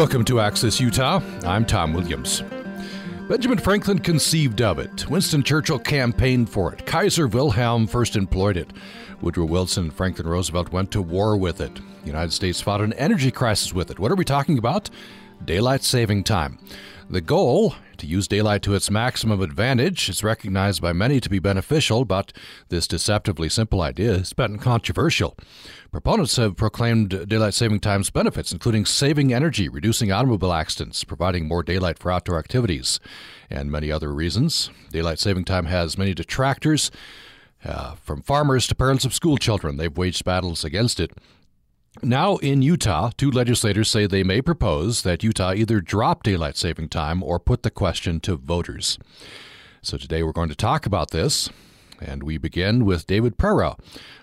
Welcome to Access Utah. I'm Tom Williams. Benjamin Franklin conceived of it. Winston Churchill campaigned for it. Kaiser Wilhelm first employed it. Woodrow Wilson and Franklin Roosevelt went to war with it. The United States fought an energy crisis with it. What are we talking about? Daylight saving time. The goal to use daylight to its maximum advantage is recognized by many to be beneficial, but this deceptively simple idea has been controversial. Proponents have proclaimed daylight saving time's benefits, including saving energy, reducing automobile accidents, providing more daylight for outdoor activities, and many other reasons. Daylight saving time has many detractors. Uh, from farmers to parents of school children, they've waged battles against it. Now, in Utah, two legislators say they may propose that Utah either drop daylight saving time or put the question to voters. So, today we're going to talk about this. And we begin with David Prerau,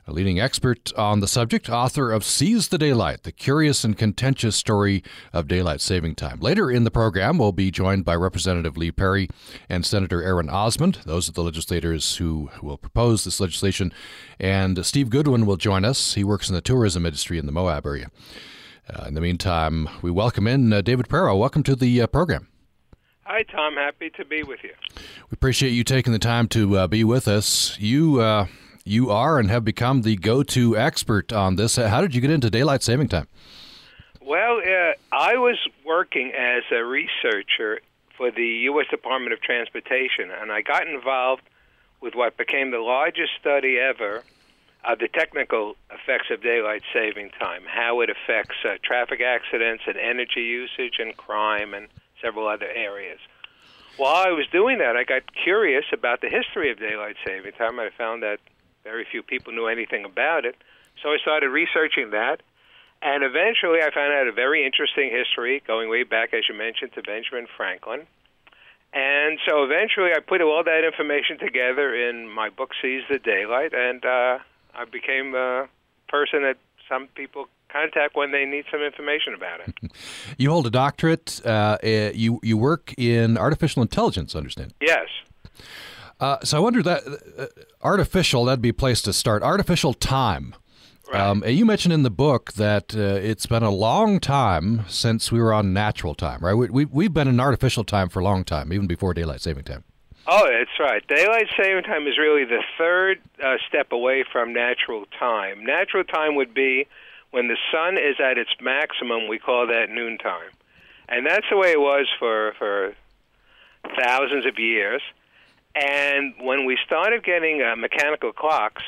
a leading expert on the subject, author of Seize the Daylight, the curious and contentious story of daylight saving time. Later in the program, we'll be joined by Representative Lee Perry and Senator Aaron Osmond. Those are the legislators who will propose this legislation. And Steve Goodwin will join us. He works in the tourism industry in the Moab area. Uh, in the meantime, we welcome in uh, David Prerau. Welcome to the uh, program. Hi, Tom. Happy to be with you. We appreciate you taking the time to uh, be with us. You uh, you are and have become the go-to expert on this. How did you get into daylight saving time? Well, uh, I was working as a researcher for the U.S. Department of Transportation, and I got involved with what became the largest study ever of the technical effects of daylight saving time, how it affects uh, traffic accidents and energy usage and crime and several other areas. While I was doing that, I got curious about the history of daylight saving time. I found that very few people knew anything about it. So I started researching that. And eventually I found out a very interesting history going way back, as you mentioned, to Benjamin Franklin. And so eventually I put all that information together in my book, Seize the Daylight, and uh, I became a person that some people contact when they need some information about it. you hold a doctorate. Uh, eh, you you work in artificial intelligence. Understand? Yes. Uh, so I wonder that uh, artificial that'd be a place to start. Artificial time. Right. Um, you mentioned in the book that uh, it's been a long time since we were on natural time, right? We, we, we've been in artificial time for a long time, even before daylight saving time. Oh, that's right. Daylight saving time is really the third uh, step away from natural time. Natural time would be when the sun is at its maximum, we call that noontime. And that's the way it was for, for thousands of years. And when we started getting uh, mechanical clocks,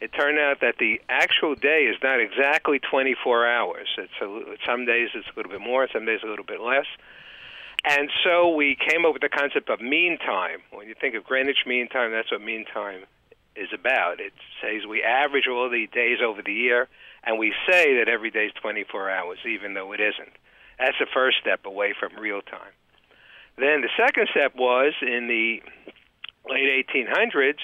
it turned out that the actual day is not exactly 24 hours. It's a, some days it's a little bit more, some days a little bit less. And so we came up with the concept of mean time. When you think of Greenwich Mean Time, that's what mean time is about. It says we average all the days over the year and we say that every day is 24 hours, even though it isn't. That's the first step away from real time. Then the second step was in the late 1800s,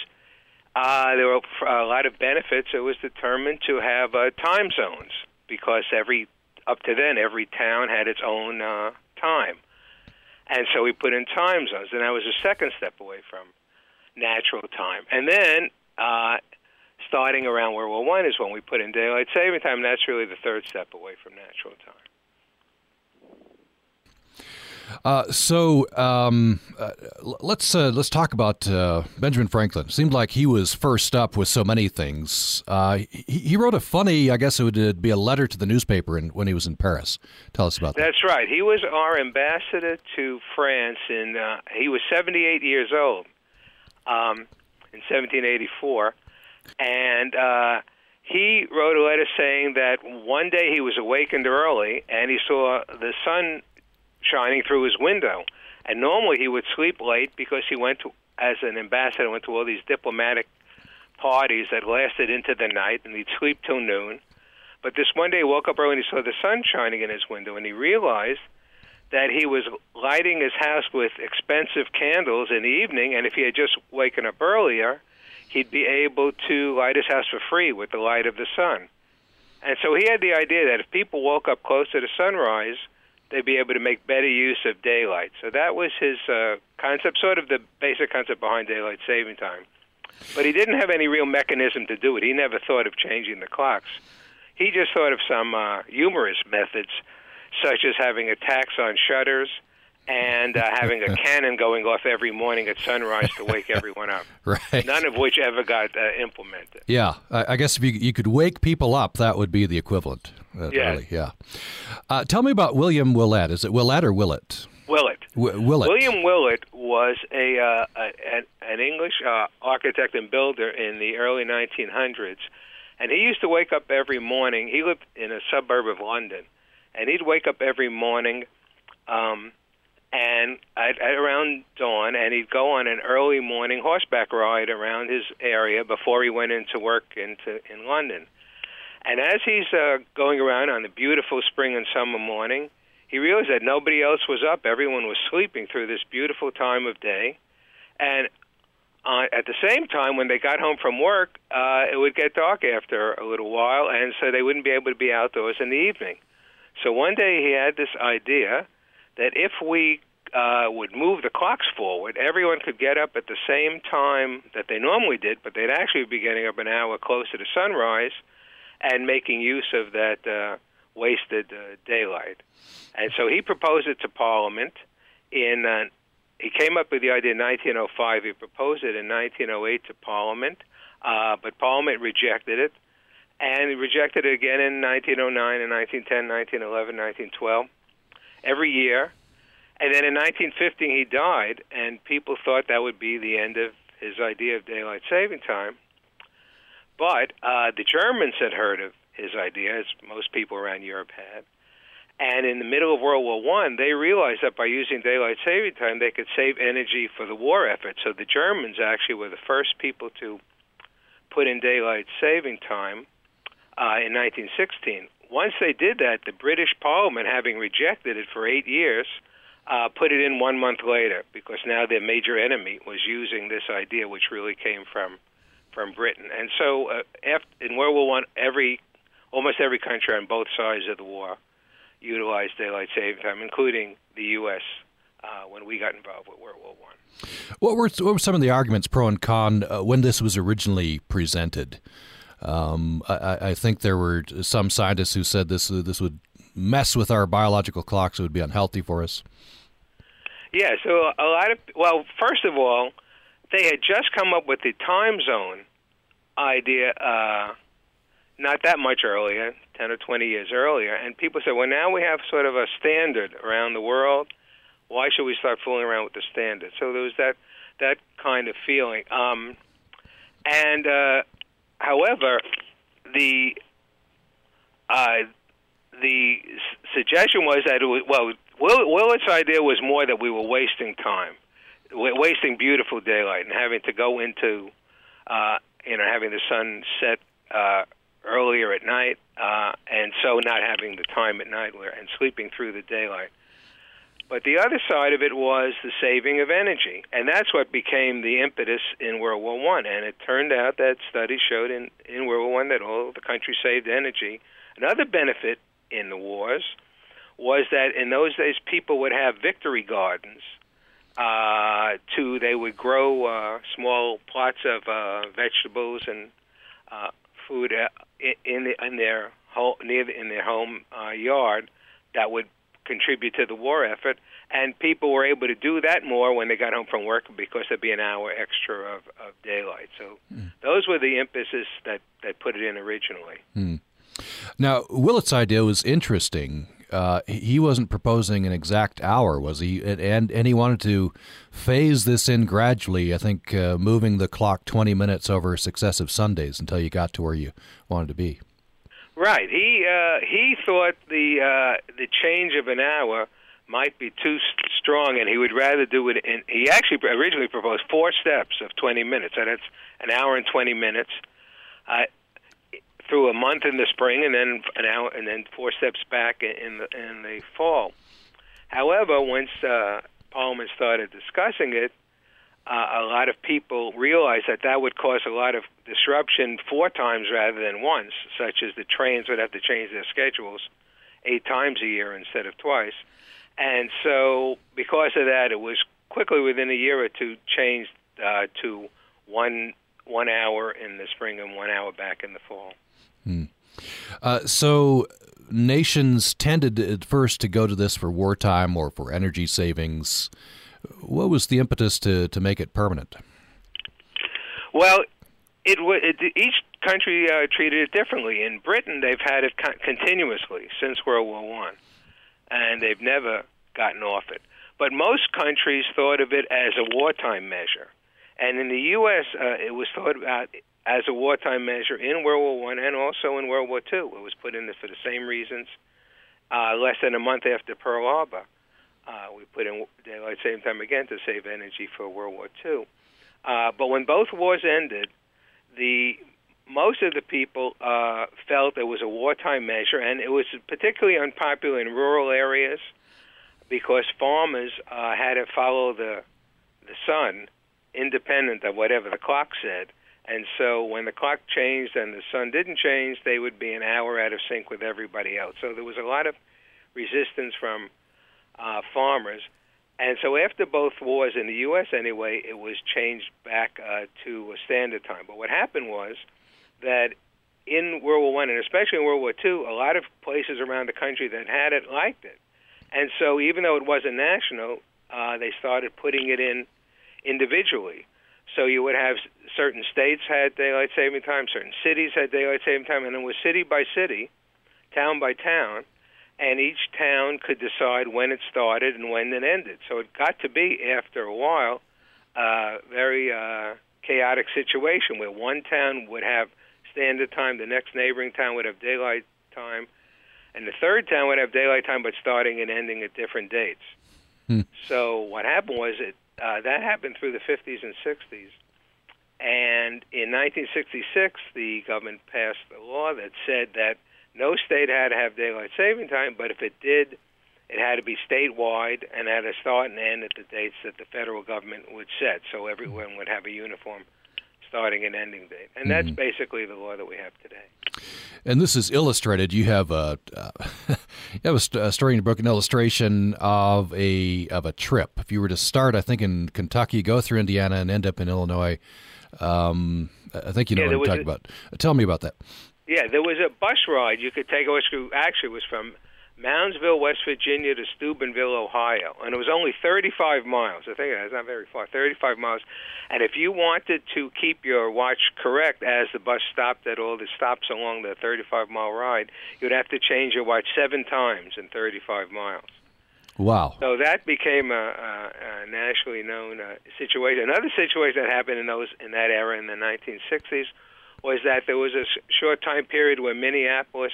uh, there were a lot of benefits. It was determined to have uh, time zones because every up to then every town had its own uh, time, and so we put in time zones, and that was the second step away from natural time. And then uh, starting around World War One is when we put in daylight saving time. And that's really the third step away from natural time. Uh, so um, uh, let's uh, let's talk about uh, Benjamin Franklin. It seemed like he was first up with so many things. Uh, he, he, wrote a funny, I guess it would be a letter to the newspaper in, when he was in Paris. Tell us about that. That's right. He was our ambassador to France, and uh, he was 78 years old um, in 1784 and uh, he wrote a letter saying that one day he was awakened early and he saw the sun shining through his window. And normally he would sleep late because he went to, as an ambassador, went to all these diplomatic parties that lasted into the night, and he'd sleep till noon. But this one day he woke up early and he saw the sun shining in his window, and he realized that he was lighting his house with expensive candles in the evening, and if he had just waken up earlier, he'd be able to light his house for free with the light of the sun. And so he had the idea that if people woke up closer to the sunrise, they'd be able to make better use of daylight. So that was his uh, concept, sort of the basic concept behind daylight saving time. But he didn't have any real mechanism to do it. He never thought of changing the clocks. He just thought of some uh, humorous methods such as having attacks on shutters and uh, having a cannon going off every morning at sunrise to wake everyone up. Right. None of which ever got uh, implemented. Yeah, I, I, guess if you, you could wake people up, that would be the equivalent. Uh, yeah. Really. Yeah. Uh, tell me about William Willett. Is it Willett or Willett? Willett. W- Willett. William Willett was a, uh, a an, an English uh, architect and builder in the early 1900s, and he used to wake up every morning. He lived in a suburb of London, and he'd wake up every morning. Um, and at, at around dawn, and he'd go on an early morning horseback ride around his area before he went into work into in London. And as he's uh, going around on the beautiful spring and summer morning, he realized that nobody else was up. Everyone was sleeping through this beautiful time of day, and uh, at the same time, when they got home from work, uh, it would get dark after a little while, and so they wouldn't be able to be outdoors in the evening. So one day he had this idea that if we uh, would move the clocks forward, everyone could get up at the same time that they normally did, but they'd actually be getting up an hour closer to sunrise and making use of that uh, wasted uh, daylight. And so he proposed it to Parliament in. Uh, he came up with the idea in 1905. He proposed it in 1908 to Parliament, uh, but Parliament rejected it, and rejected it again in 1909 and 1910, 1911, 1912 every year. And then in 1915, he died, and people thought that would be the end of his idea of daylight saving time. But uh, the Germans had heard of his idea, as most people around Europe had. And in the middle of World War One, they realized that by using daylight saving time, they could save energy for the war effort. So the Germans actually were the first people to put in daylight saving time uh, in 1916 once they did that, the British Parliament, having rejected it for eight years, uh, put it in one month later because now their major enemy was using this idea, which really came from from Britain. And so, uh, after, in World War One, every almost every country on both sides of the war utilized daylight saving time, including the U.S. Uh, when we got involved with World War One. What were what were some of the arguments pro and con uh, when this was originally presented? Um, I, I, think there were some scientists who said this this would mess with our biological clocks. It would be unhealthy for us. Yeah. So a lot of well, first of all, they had just come up with the time zone idea. Uh, not that much earlier, 10 or 20 years earlier. And people said, well, now we have sort of a standard around the world. Why should we start fooling around with the standard? So there was that, that kind of feeling. Um, and uh, However, the uh, the suggestion was that it was well, Willett's idea was more that we were wasting time, wasting beautiful daylight, and having to go into uh, you know having the sun set uh, earlier at night, uh, and so not having the time at night and sleeping through the daylight. But the other side of it was the saving of energy, and that's what became the impetus in World War One. And it turned out that studies showed in in World War One that all the country saved energy. Another benefit in the wars was that in those days people would have victory gardens. Uh, to they would grow uh, small plots of uh, vegetables and uh, food uh, in the, in their home near the, in their home uh, yard that would contribute to the war effort. And people were able to do that more when they got home from work because there'd be an hour extra of, of daylight. So mm. those were the impetus that, that put it in originally. Mm. Now, Willett's idea was interesting. Uh, he wasn't proposing an exact hour, was he? And and he wanted to phase this in gradually. I think uh, moving the clock twenty minutes over successive Sundays until you got to where you wanted to be. Right. He uh, he thought the uh, the change of an hour might be too strong, and he would rather do it. In, he actually originally proposed four steps of 20 minutes, and it's an hour and 20 minutes uh, through a month in the spring, and then an hour, and then four steps back in the in the fall. However, once uh, Parliament started discussing it, uh, a lot of people realized that that would cause a lot of disruption four times rather than once, such as the trains would have to change their schedules eight times a year instead of twice. And so, because of that, it was quickly within a year or two changed uh, to one one hour in the spring and one hour back in the fall. Hmm. Uh, so nations tended at first to go to this for wartime or for energy savings. What was the impetus to, to make it permanent? Well, it, it each country uh, treated it differently. In Britain, they've had it co- continuously since World War One, and they've never gotten off it. But most countries thought of it as a wartime measure, and in the U.S., uh, it was thought about as a wartime measure in World War One and also in World War Two. It was put in there for the same reasons. Uh, less than a month after Pearl Harbor, uh, we put in daylight saving time again to save energy for World War Two. Uh, but when both wars ended, the most of the people uh, felt it was a wartime measure, and it was particularly unpopular in rural areas because farmers uh, had to follow the the sun, independent of whatever the clock said. And so when the clock changed and the sun didn't change, they would be an hour out of sync with everybody else. So there was a lot of resistance from uh, farmers. And so after both wars in the U.S. anyway, it was changed back uh, to a standard time. But what happened was that in World War One and especially in World War Two, a lot of places around the country that had it liked it, and so even though it wasn't national, uh, they started putting it in individually. So you would have certain states had daylight saving time, certain cities had daylight saving time, and it was city by city, town by town, and each town could decide when it started and when it ended. So it got to be after a while a uh, very uh, chaotic situation where one town would have standard time, the next neighboring town would have daylight time, and the third town would have daylight time but starting and ending at different dates. Hmm. So what happened was it uh, that happened through the 50s and 60s. And in 1966, the government passed a law that said that no state had to have daylight saving time, but if it did, it had to be statewide and had to start and end at the dates that the federal government would set, so everyone would have a uniform starting and ending date. And mm-hmm. that's basically the law that we have today. And this is illustrated. You have a uh, you have a, st- a, story in your book, an illustration of a of a trip. If you were to start, I think in Kentucky, go through Indiana, and end up in Illinois. Um, I think you know yeah, what I'm talking a, about. Tell me about that. Yeah, there was a bus ride you could take, which actually was from Moundsville, West Virginia to Steubenville, Ohio, and it was only 35 miles. I think it's not very far, 35 miles. And if you wanted to keep your watch correct as the bus stopped at all the stops along the 35 mile ride, you'd have to change your watch seven times in 35 miles. Wow! So that became a, a, a nationally known uh, situation. Another situation that happened in those in that era in the 1960s was that there was a short time period where Minneapolis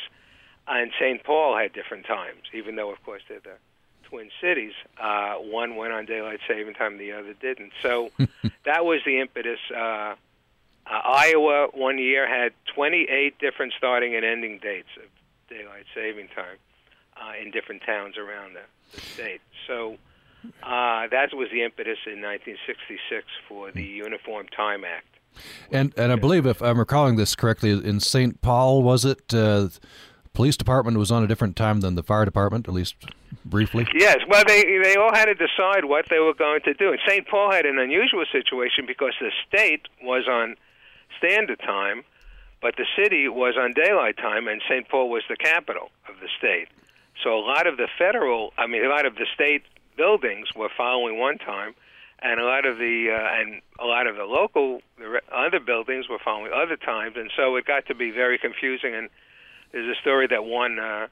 and St. Paul had different times, even though, of course, they're the twin cities. Uh, one went on daylight saving time, the other didn't. So that was the impetus. Uh, uh, Iowa one year had 28 different starting and ending dates of daylight saving time uh, in different towns around the, the state. So uh, that was the impetus in 1966 for the Uniform Time Act. And and I believe, if I'm recalling this correctly, in St. Paul, was it uh, police department was on a different time than the fire department, at least briefly? Yes. Well, they they all had to decide what they were going to do. And St. Paul had an unusual situation because the state was on standard time, but the city was on daylight time, and St. Paul was the capital of the state. So a lot of the federal, I mean, a lot of the state buildings were following one time, and a lot of the uh, and a lot of the local the other buildings were following other times, and so it got to be very confusing. And there's a story that one uh,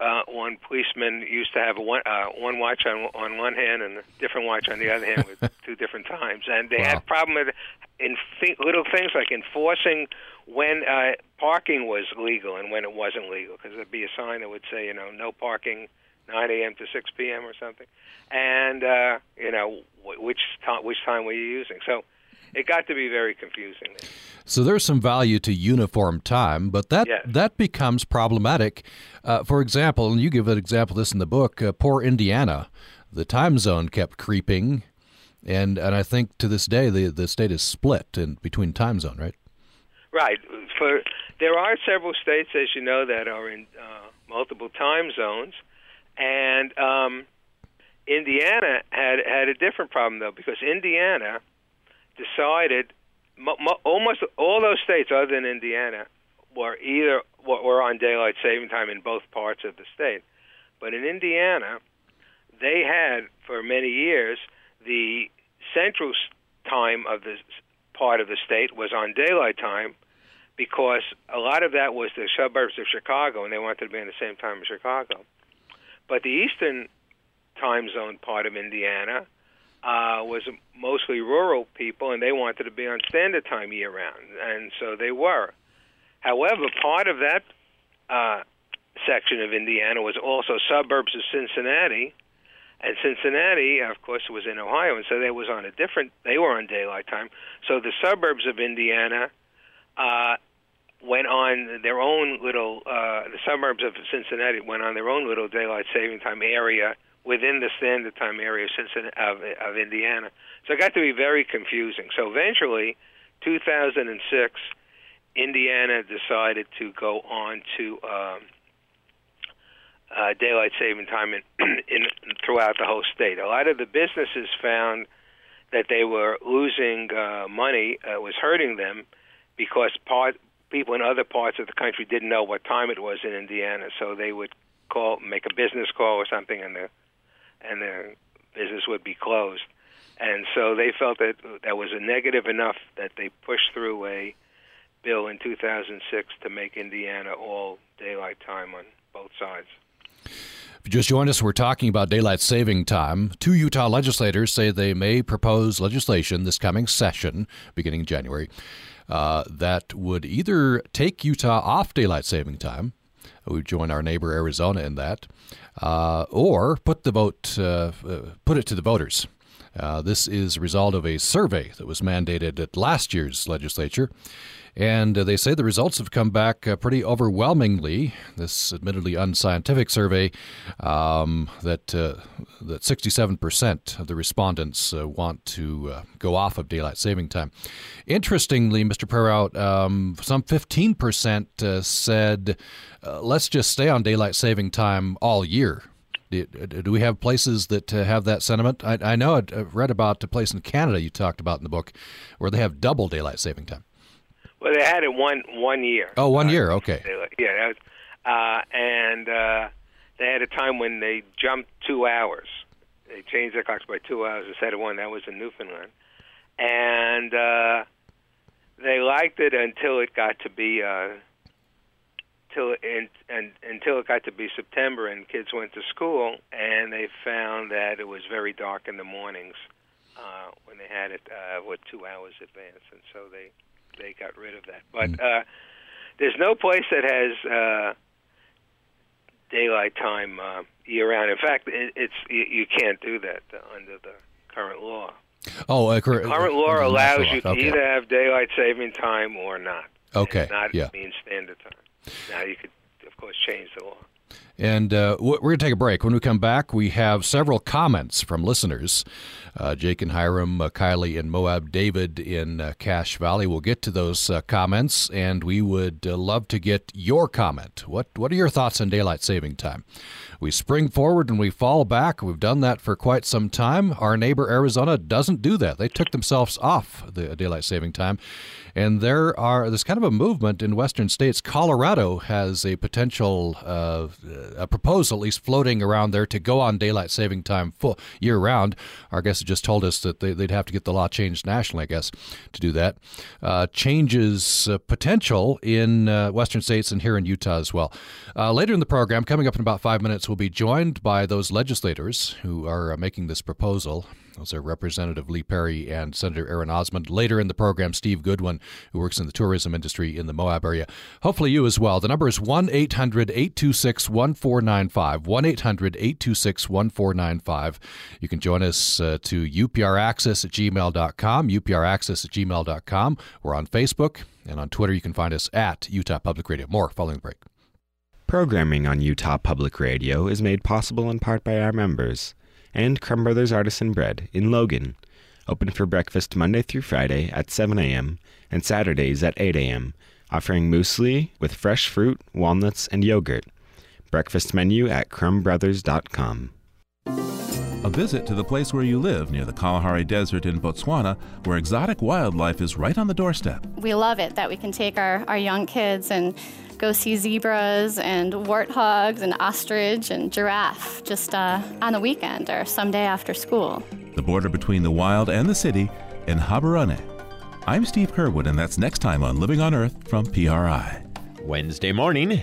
uh, one policeman used to have one uh, one watch on on one hand and a different watch on the other hand with two different times, and they wow. had problem with in th- little things like enforcing when uh, parking was legal and when it wasn't legal, because there'd be a sign that would say, you know, no parking 9 a.m. to 6 p.m. or something, and uh, you know which time which time were you using? So it got to be very confusing. So there's some value to uniform time, but that yes. that becomes problematic. Uh, for example, and you give an example of this in the book. Uh, poor Indiana, the time zone kept creeping, and and I think to this day the the state is split in between time zone, right? Right. For there are several states, as you know, that are in uh, multiple time zones, and um, Indiana had had a different problem though because Indiana decided mo- mo- almost all those states other than Indiana were either were on daylight saving time in both parts of the state. But in Indiana, they had for many years the central time of the part of the state was on daylight time because a lot of that was the suburbs of Chicago and they wanted to be in the same time as Chicago. But the eastern time zone part of Indiana uh, was mostly rural people, and they wanted to be on standard time year round, and so they were. However, part of that uh, section of Indiana was also suburbs of Cincinnati, and Cincinnati, of course, was in Ohio, and so they was on a different. They were on daylight time. So the suburbs of Indiana uh, went on their own little. Uh, the suburbs of Cincinnati went on their own little daylight saving time area within the standard time area of, of Indiana. So it got to be very confusing. So eventually, 2006, Indiana decided to go on to um, uh, daylight saving time in, in throughout the whole state. A lot of the businesses found that they were losing uh, money, uh, was hurting them because part people in other parts of the country didn't know what time it was in Indiana, so they would call, make a business call or something, and the and the business would be closed. And so they felt that that was a negative enough that they pushed through a bill in 2006 to make Indiana all daylight time on both sides. If you just joined us, we're talking about daylight saving time. Two Utah legislators say they may propose legislation this coming session, beginning in January, uh, that would either take Utah off daylight saving time. We join our neighbor Arizona in that, uh, or put the vote, uh, uh, put it to the voters. Uh, this is a result of a survey that was mandated at last year's legislature. And uh, they say the results have come back uh, pretty overwhelmingly. This admittedly unscientific survey um, that uh, that 67% of the respondents uh, want to go off of daylight saving time. Interestingly, Mr. Prerau, um, some 15% uh, said, "Let's just stay on daylight saving time all year." Do, we have places that have that sentiment? I, I know I read about a place in Canada you talked about in the book where they have double daylight saving time. Well, they had it one one year. Oh, one uh, year. Okay. Yeah, that was, uh, and uh, they had a time when they jumped two hours. They changed their clocks by two hours instead of one. That was in Newfoundland, and uh, they liked it until it got to be uh, till and, and until it got to be September and kids went to school, and they found that it was very dark in the mornings uh, when they had it uh, what two hours advance, and so they they got rid of that. But mm. uh, there's no place that has uh, daylight time uh, year round. In fact, it, it's you, you can't do that uh, under the current law. Oh, uh, cor- current law allows you to okay. either have daylight saving time or not. Okay, not yeah. mean standard time. Now you could, of course, change the law. And uh, we're going to take a break. When we come back, we have several comments from listeners. Uh, Jake and Hyrum, uh, Kylie and Moab, David in uh, Cache Valley. We'll get to those uh, comments, and we would uh, love to get your comment. What What are your thoughts on daylight saving time? We spring forward and we fall back. We've done that for quite some time. Our neighbor Arizona doesn't do that. They took themselves off the daylight saving time. And there are there's kind of a movement in western states. Colorado has a potential uh, a proposal, at least floating around there, to go on daylight saving time full year round. Our guest just told us that they, would have to get the law changed nationally, I guess, to do that. Uh, changes uh, potential in uh, western states and here in Utah as well. Uh, later in the program, coming up in about five minutes, we'll be joined by those legislators who are uh, making this proposal. Those are Representative Lee Perry and Senator Aaron Osmond. Later in the program, Steve Goodwin, who works in the tourism industry in the Moab area. Hopefully, you as well. The number is 1 800 826 1495. 1 800 826 1495. You can join us uh, to upraccess at gmail.com, upraccess at gmail.com. We're on Facebook and on Twitter. You can find us at Utah Public Radio. More following the break. Programming on Utah Public Radio is made possible in part by our members and Crumb Brothers Artisan Bread in Logan, open for breakfast Monday through Friday at 7 a.m. and Saturdays at 8 a.m., offering muesli with fresh fruit, walnuts, and yogurt. Breakfast menu at crumbbrothers.com. A visit to the place where you live near the Kalahari Desert in Botswana, where exotic wildlife is right on the doorstep. We love it that we can take our, our young kids and go see zebras and warthogs and ostrich and giraffe just uh, on the weekend or someday after school. The border between the wild and the city in Gaborone. I'm Steve Curwood, and that's next time on Living on Earth from PRI. Wednesday morning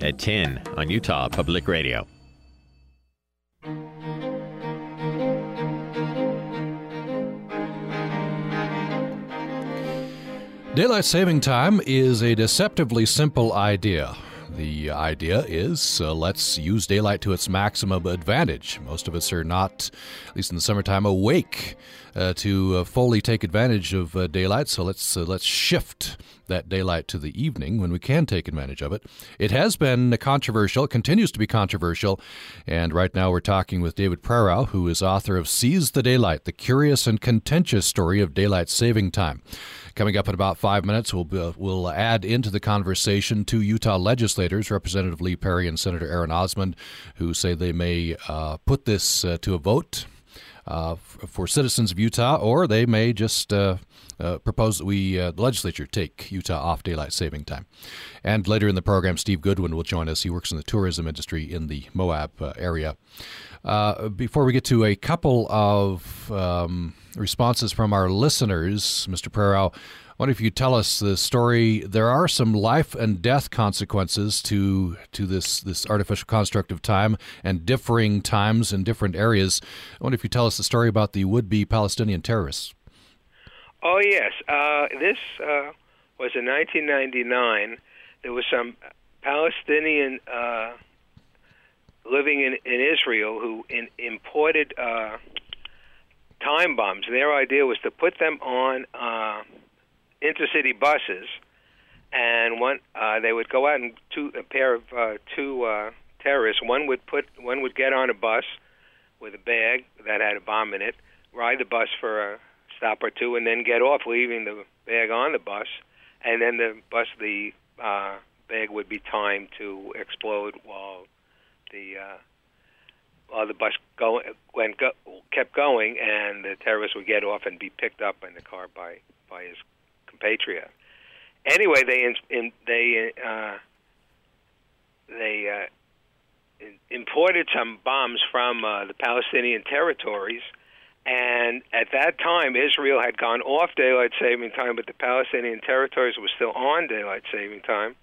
at 10 on Utah Public Radio. Daylight saving time is a deceptively simple idea. The idea is uh, let's use daylight to its maximum advantage. Most of us are not, at least in the summertime, awake uh, to uh, fully take advantage of uh, daylight. So let's uh, let's shift that daylight to the evening when we can take advantage of it. It has been controversial, continues to be controversial, and right now we're talking with David Prerau, who is author of Seize the Daylight: The Curious and Contentious Story of Daylight Saving Time. Coming up in about five minutes, we'll, uh, we'll add into the conversation two Utah legislators, Representative Lee Perry and Senator Aaron Osmond, who say they may uh, put this uh, to a vote uh, for citizens of Utah, or they may just uh, uh, propose that we, the legislature, take Utah off daylight saving time. And later in the program, Steve Goodwin will join us. He works in the tourism industry in the Moab area. before we get to a couple of um, responses from our listeners, Mr. Prerau. I wonder if you tell us the story. There are some life and death consequences to to this this artificial construct of time and differing times in different areas. I wonder if you tell us the story about the would-be Palestinian terrorists. Oh yes, uh, this uh, was in 1999. There was some Palestinian uh, living in, in Israel who in, imported uh, time bombs. Their idea was to put them on uh, intercity buses, and one uh, they would go out and two a pair of uh, two uh, terrorists. One would put one would get on a bus with a bag that had a bomb in it, ride the bus for a stop or two, and then get off, leaving the bag on the bus, and then the bus the uh, bag would be timed to explode while the uh, uh, the bus go, went go, kept going, and the terrorist would get off and be picked up in the car by by his compatriot. Anyway, they in, in, they uh, they uh, imported some bombs from uh, the Palestinian territories, and at that time, Israel had gone off daylight saving time, but the Palestinian territories were still on daylight saving time.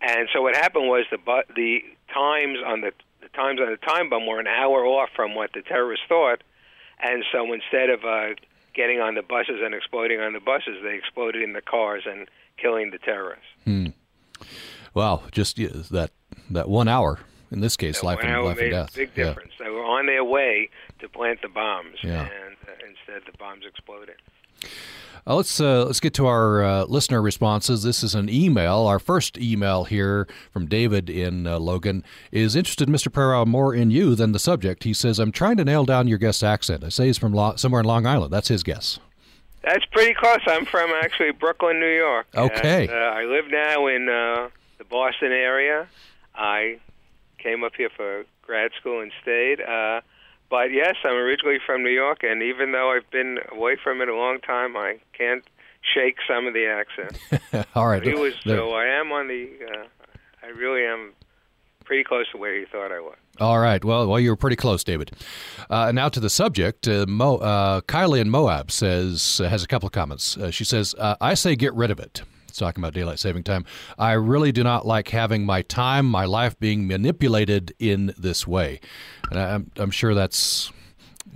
And so what happened was the the times on the the times on the time bomb were an hour off from what the terrorists thought, and so instead of uh, getting on the buses and exploding on the buses, they exploded in the cars and killing the terrorists. Hmm. Wow, just yeah, that that one hour in this case, that life and life and death. big difference. Yeah. They were on their way to plant the bombs, yeah. and uh, instead the bombs exploded. Uh, let's uh, let's get to our uh, listener responses. This is an email. Our first email here from David in uh, Logan is interested, Mr. Prerau, more in you than the subject. He says, "I'm trying to nail down your guest accent. I say he's from Lo- somewhere in Long Island. That's his guess." That's pretty close. I'm from actually Brooklyn, New York. Okay. And, uh, I live now in uh, the Boston area. I came up here for grad school and stayed. But yes, I'm originally from New York, and even though I've been away from it a long time, I can't shake some of the accent. All right. Was, so I am on the. Uh, I really am pretty close to where you thought I was. All right. Well, well, you were pretty close, David. Uh, now to the subject. Uh, Mo, uh, Kylie in Moab says uh, has a couple of comments. Uh, she says, uh, "I say get rid of it." Talking about daylight saving time. I really do not like having my time, my life being manipulated in this way. And I'm, I'm sure that's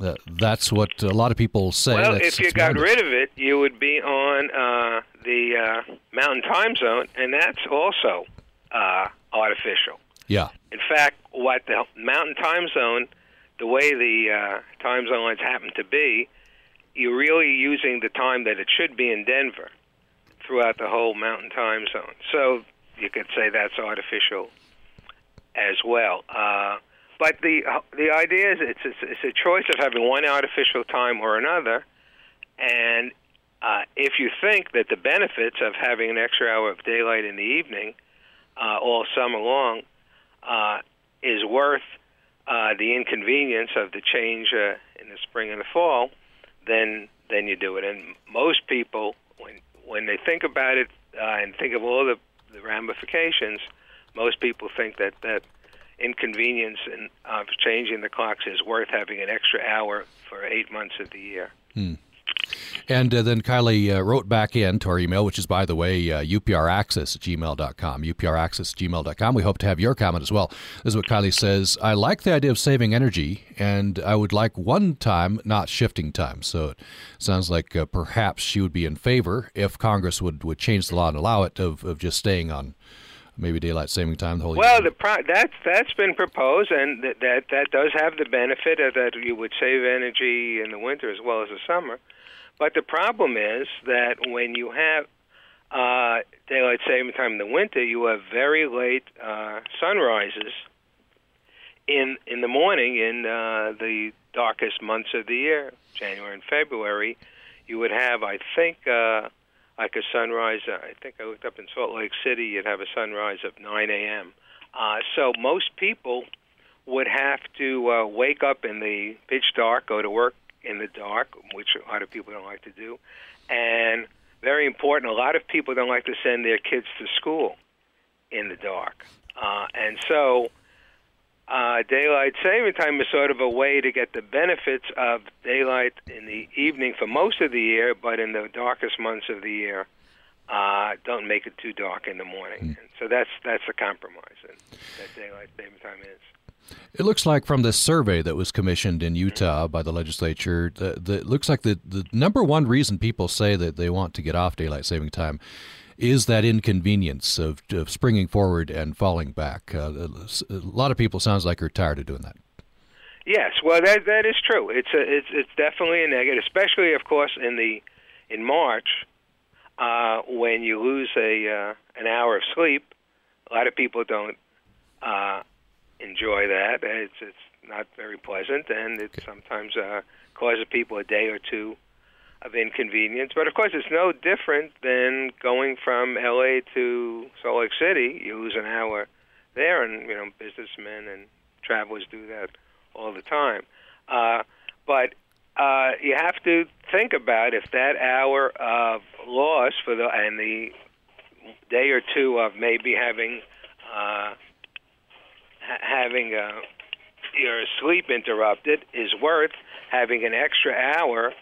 uh, that's what a lot of people say. Well, that's, if you got rid of it, you would be on uh, the uh, Mountain Time Zone, and that's also uh, artificial. Yeah. In fact, what the Mountain Time Zone, the way the uh, time zones happen to be, you're really using the time that it should be in Denver throughout the whole Mountain Time Zone. So you could say that's artificial as well. Uh, but the the idea is it's, it's it's a choice of having one artificial time or another, and uh, if you think that the benefits of having an extra hour of daylight in the evening uh, all summer long uh, is worth uh, the inconvenience of the change uh, in the spring and the fall, then then you do it. And most people, when when they think about it uh, and think of all the, the ramifications, most people think that that inconvenience in, of changing the clocks is worth having an extra hour for eight months of the year. Hmm. And uh, then Kylie uh, wrote back in to our email, which is, by the way, uh, upraccess at gmail.com. at gmail.com. We hope to have your comment as well. This is what Kylie says I like the idea of saving energy, and I would like one time, not shifting time. So it sounds like uh, perhaps she would be in favor if Congress would, would change the law and allow it of, of just staying on maybe daylight saving time the whole well, year. the pro- that's that's been proposed, and that, that that does have the benefit of that you would save energy in the winter as well as the summer. But the problem is that when you have uh, daylight saving time in the winter, you have very late uh, sunrises in in the morning in uh, the darkest months of the year, January and February. You would have, I think, uh, like a sunrise. Uh, I think I looked up in Salt Lake City. You'd have a sunrise of 9 a.m. Uh, so most people would have to uh, wake up in the pitch dark, go to work in the dark, which a lot of people don't like to do. And very important, a lot of people don't like to send their kids to school in the dark. Uh, and so uh, daylight saving time is sort of a way to get the benefits of daylight in the evening for most of the year, but in the darkest months of the year, uh, don't make it too dark in the morning. Mm. And so that's that's a compromise that daylight saving time is. It looks like from this survey that was commissioned in Utah by the legislature, the, it looks like the, the number one reason people say that they want to get off daylight saving time is that inconvenience of, of springing forward and falling back. Uh, a lot of people sounds like are tired of doing that. Yes, well, that that is true. It's a, it's it's definitely a negative, especially, of course, in the in March uh, when you lose a uh, an hour of sleep. A lot of people don't uh, enjoy that. It's it's not very pleasant, and it sometimes uh, causes people a day or two of inconvenience. But of course, it's no different than going from L.A. to Salt Lake City. You lose an hour there, and you know businessmen and travelers do that all the time. Uh, but uh, you have to think about if that hour of loss for the and the day or two of maybe having uh, having uh, your sleep interrupted is worth having an extra hour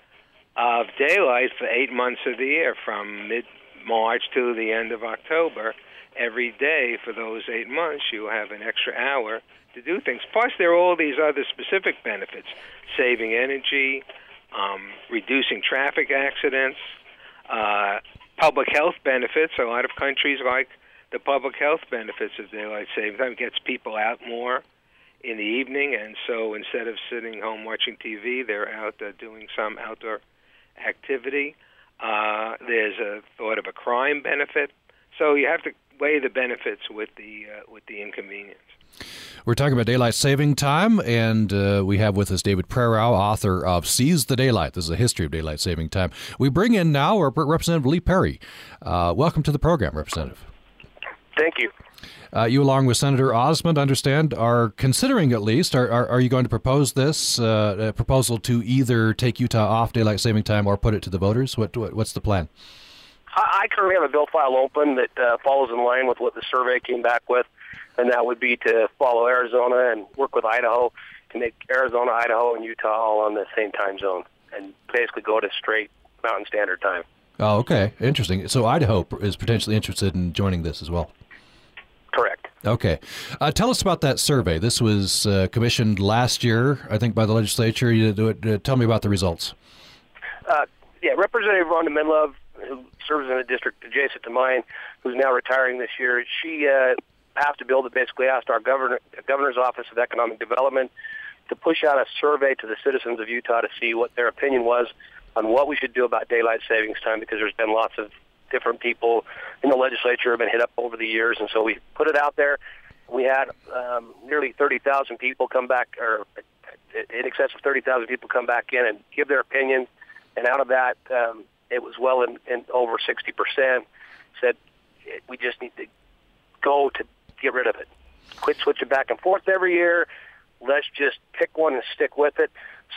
of daylight for eight months of the year, from mid March to the end of October. Every day for those eight months, you have an extra hour to do things. Plus, there are all these other specific benefits saving energy, um, reducing traffic accidents, uh, public health benefits. A lot of countries like the public health benefits of daylight saving time gets people out more in the evening, and so instead of sitting home watching TV, they're out uh, doing some outdoor activity. Uh, there's a thought of a crime benefit, so you have to weigh the benefits with the uh, with the inconvenience. We're talking about daylight saving time, and uh, we have with us David Prerau, author of Seize the Daylight. This is a history of daylight saving time. We bring in now our Representative Lee Perry. Uh, welcome to the program, Representative. Thank you. Uh, you, along with Senator Osmond, understand, are considering at least. Are, are, are you going to propose this uh, proposal to either take Utah off daylight saving time or put it to the voters? What, what what's the plan? I, I currently have a bill file open that uh, follows in line with what the survey came back with, and that would be to follow Arizona and work with Idaho to make Arizona, Idaho, and Utah all on the same time zone, and basically go to straight Mountain Standard Time. Oh, okay, interesting. So Idaho is potentially interested in joining this as well. Correct. Okay. Uh, tell us about that survey. This was uh, commissioned last year, I think, by the legislature. You do it, uh, tell me about the results. Uh, yeah, Representative Rhonda Menlove, who serves in a district adjacent to mine, who's now retiring this year, she uh, passed a bill that basically asked our governor, governor's office of economic development to push out a survey to the citizens of Utah to see what their opinion was on what we should do about daylight savings time because there's been lots of different people in the legislature have been hit up over the years, and so we put it out there. We had um, nearly 30,000 people come back, or in excess of 30,000 people come back in and give their opinion. And out of that, um, it was well in, in over 60% said we just need to go to get rid of it. Quit switching back and forth every year. let's just pick one and stick with it.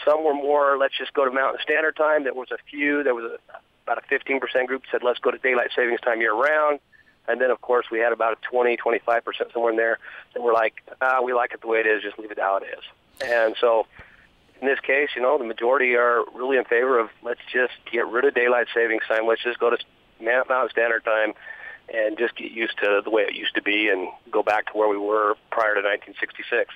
Some were more, let's just go to Mountain Standard Time. There was a few. There was a, about a 15% group said, let's go to daylight savings time year round. And then, of course, we had about a 20, 25% somewhere in there that were like, ah, we like it the way it is, just leave it how it is. And so in this case, you know, the majority are really in favor of let's just get rid of daylight savings time. Let's just go to Mountain Standard Time and just get used to the way it used to be and go back to where we were prior to 1966.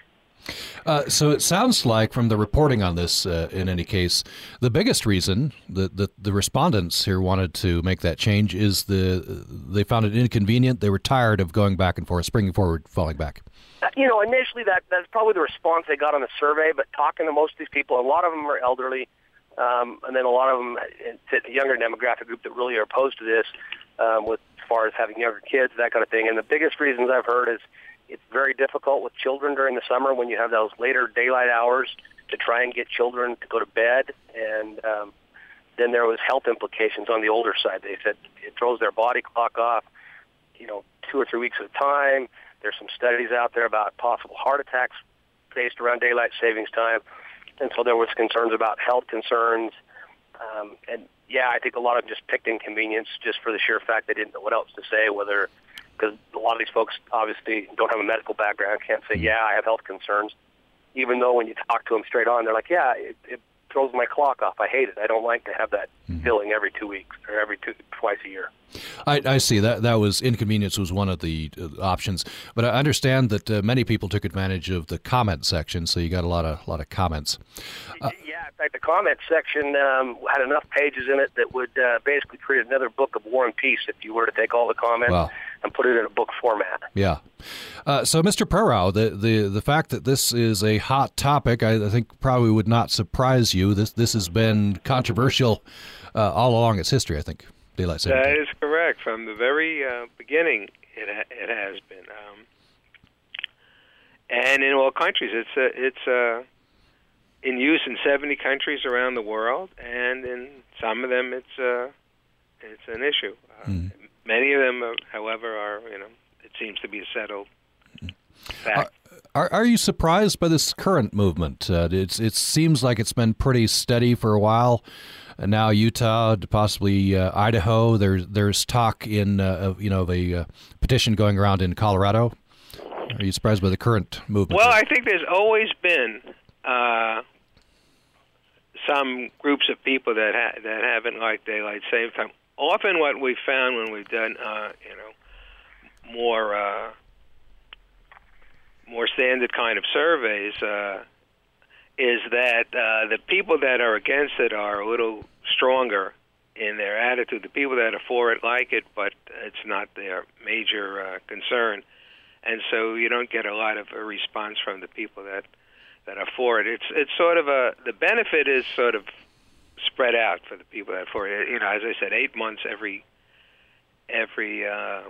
Uh, so it sounds like, from the reporting on this, uh, in any case, the biggest reason that the, the respondents here wanted to make that change is the they found it inconvenient. They were tired of going back and forth, springing forward, falling back. Uh, you know, initially that that's probably the response they got on the survey. But talking to most of these people, a lot of them are elderly, um, and then a lot of them fit a younger demographic group that really are opposed to this, um, with as far as having younger kids, that kind of thing. And the biggest reasons I've heard is it's very difficult with children during the summer when you have those later daylight hours to try and get children to go to bed. And um, then there was health implications on the older side. They said it throws their body clock off, you know, two or three weeks at a time. There's some studies out there about possible heart attacks based around daylight savings time. And so there was concerns about health concerns. Um, and yeah, I think a lot of them just picked inconvenience just for the sheer fact they didn't know what else to say, whether because a lot of these folks obviously don't have a medical background, can't say, yeah, I have health concerns, even though when you talk to them straight on, they're like, yeah, it, it throws my clock off. I hate it. I don't like to have that mm-hmm. filling every two weeks or every two twice a year. I, I see that that was inconvenience was one of the uh, options, but I understand that uh, many people took advantage of the comment section, so you got a lot of lot of comments. Uh, yeah, in fact, the comment section um, had enough pages in it that would uh, basically create another book of War and Peace if you were to take all the comments. Wow and put it in a book format. Yeah. Uh, so, Mr. Prerau, the, the the fact that this is a hot topic, I, I, think probably would not surprise you. This this has been controversial uh, all along its history. I think daylight saving. That is correct. From the very uh, beginning, it ha- it has been, um, and in all countries, it's a, it's a, in use in 70 countries around the world, and in some of them, it's a, it's an issue. Mm. Many of them, uh, however, are you know it seems to be a settled fact. Are, are you surprised by this current movement? Uh, it's it seems like it's been pretty steady for a while. And now Utah, possibly uh, Idaho. There's there's talk in uh, of, you know of a uh, petition going around in Colorado. Are you surprised by the current movement? Well, I think there's always been uh, some groups of people that ha- that haven't liked daylight saving time often what we've found when we've done, uh, you know, more uh, more standard kind of surveys uh, is that uh, the people that are against it are a little stronger in their attitude. The people that are for it like it, but it's not their major uh, concern, and so you don't get a lot of a response from the people that that are for it. It's it's sort of a the benefit is sort of spread out for the people that for you know as I said eight months every every uh,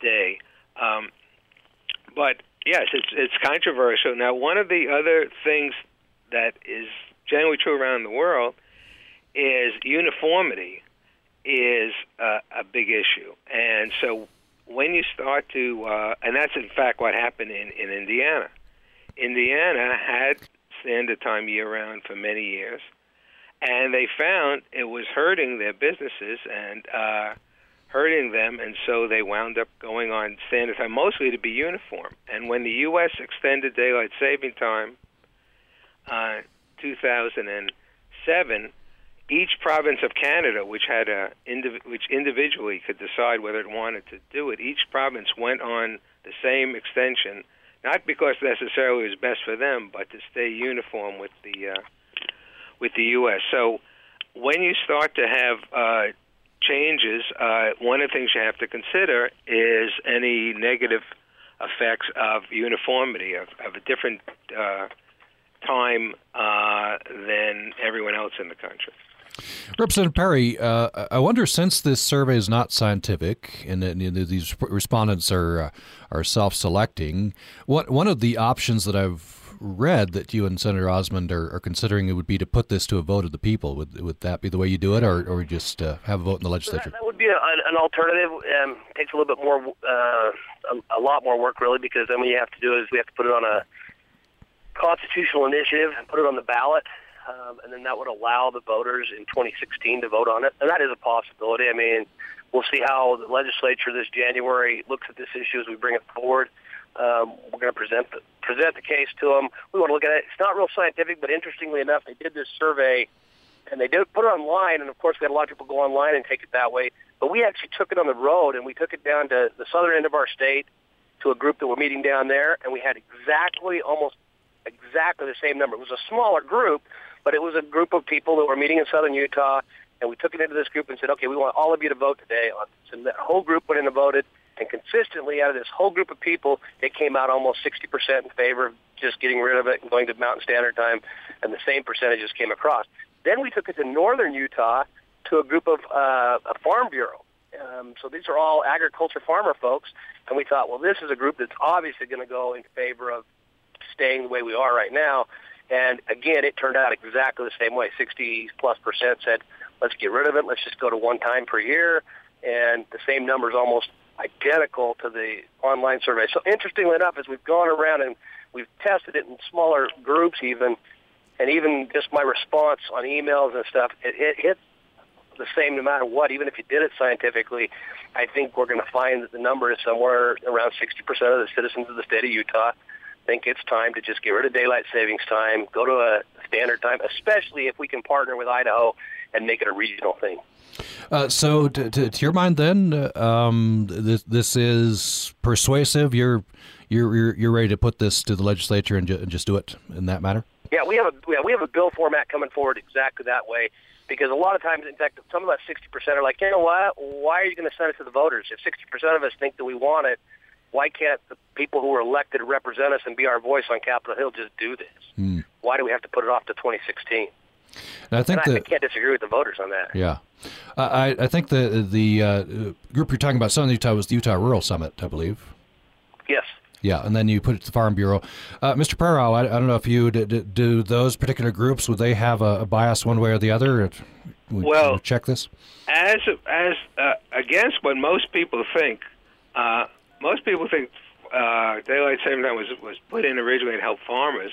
day. Um, but yes, it's it's controversial. Now, one of the other things that is generally true around the world is uniformity is uh, a big issue, and so when you start to, uh, and that's in fact what happened in in Indiana. Indiana had standard time year round for many years and they found it was hurting their businesses and uh, hurting them, and so they wound up going on standard time, mostly to be uniform. And when the U.S. extended daylight saving time, uh, 2007, each province of Canada, which had a indiv- which individually could decide whether it wanted to do it, each province went on the same extension, not because necessarily it was best for them, but to stay uniform with the uh, with the U.S. So when you start to have uh, changes, uh, one of the things you have to consider is any negative effects of uniformity, of, of a different uh, time uh, than everyone else in the country. Representative Perry, uh, I wonder since this survey is not scientific and, and these respondents are uh, are self-selecting, what one of the options that I've read that you and Senator Osmond are, are, considering it would be to put this to a vote of the people. Would would that be the way you do it, or or just uh, have a vote in the legislature? That, that would be a, an alternative. Um, takes a little bit more, uh, a, a, lot more work really, because then what you have to do is we have to put it on a constitutional initiative and put it on the ballot, um, and then that would allow the voters in 2016 to vote on it. And that is a possibility. I mean, we'll see how the legislature this January looks at this issue as we bring it forward. Um, we're going to present the, present the case to them. We want to look at it. It's not real scientific, but interestingly enough, they did this survey, and they did put it online. And of course, we had a lot of people go online and take it that way. But we actually took it on the road, and we took it down to the southern end of our state to a group that were meeting down there, and we had exactly, almost exactly the same number. It was a smaller group, but it was a group of people that were meeting in southern Utah, and we took it into this group and said, okay, we want all of you to vote today. So that whole group went in and voted, and consistently out of this whole group of people, it came out almost 60% in favor of just getting rid of it and going to Mountain Standard Time, and the same percentages came across. Then we took it to northern Utah to a group of uh, a farm bureau. Um, so these are all agriculture farmer folks, and we thought, well, this is a group that's obviously going to go in favor of staying the way we are right now. And again, it turned out exactly the same way. 60 plus percent said, let's get rid of it. Let's just go to one time per year. And the same number is almost identical to the online survey. So interestingly enough, as we've gone around and we've tested it in smaller groups even, and even just my response on emails and stuff, it, it hits the same no matter what. Even if you did it scientifically, I think we're going to find that the number is somewhere around 60% of the citizens of the state of Utah think it's time to just get rid of daylight savings time, go to a standard time, especially if we can partner with Idaho and make it a regional thing. Uh, so, to, to, to, your mind, then, uh, um, this this is persuasive. You're, you're you're ready to put this to the legislature and, ju- and just do it in that matter. Yeah, we have a yeah, we have a bill format coming forward exactly that way because a lot of times, in fact, some of that 60% are like, you know what? Why are you going to send it to the voters? If 60% of us think that we want it, why can't the people who are elected represent us and be our voice on Capitol Hill just do this? Mm. Why do we have to put it off to 2016? And I think and I, I, can't disagree with the voters on that. Yeah, uh, I, I think the the uh, group you're talking about, Southern Utah, was the Utah Rural Summit, I believe. Yes. Yeah, and then you put it to the Farm Bureau. Uh, Mr. Prerau, I, I, don't know if you do, do, those particular groups would they have a, a bias one way or the other? Would, well, check this as as uh, against what most people think. Uh, most people think uh, daylight saving time was was put in originally to help farmers.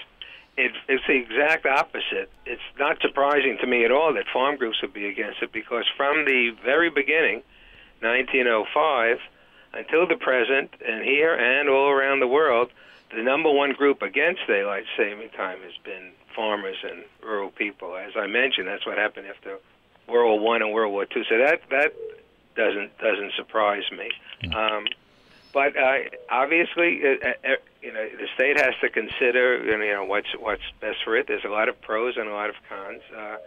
It, it's the exact opposite. It's not surprising to me at all that farm groups would be against it because from the very beginning, 1905 until the present, and here and all around the world, the number one group against daylight saving time has been farmers and rural people. As I mentioned, that's what happened after World War One and World War Two. So that that doesn't doesn't surprise me. Mm. Um, but uh, obviously, uh, uh, you know, the state has to consider you know what's what's best for it. There's a lot of pros and a lot of cons. Uh,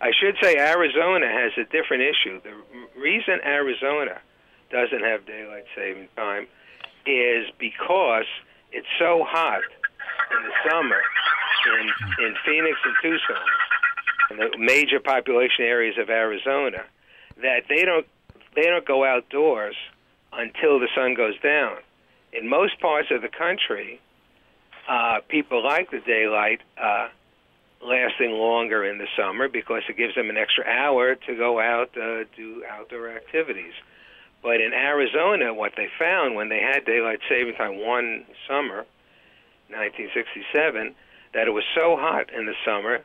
I should say Arizona has a different issue. The reason Arizona doesn't have daylight saving time is because it's so hot in the summer in in Phoenix and Tucson, and the major population areas of Arizona, that they don't they don't go outdoors until the sun goes down. In most parts of the country, uh, people like the daylight uh, lasting longer in the summer because it gives them an extra hour to go out uh, do outdoor activities. But in Arizona, what they found when they had daylight saving time one summer, 1967, that it was so hot in the summer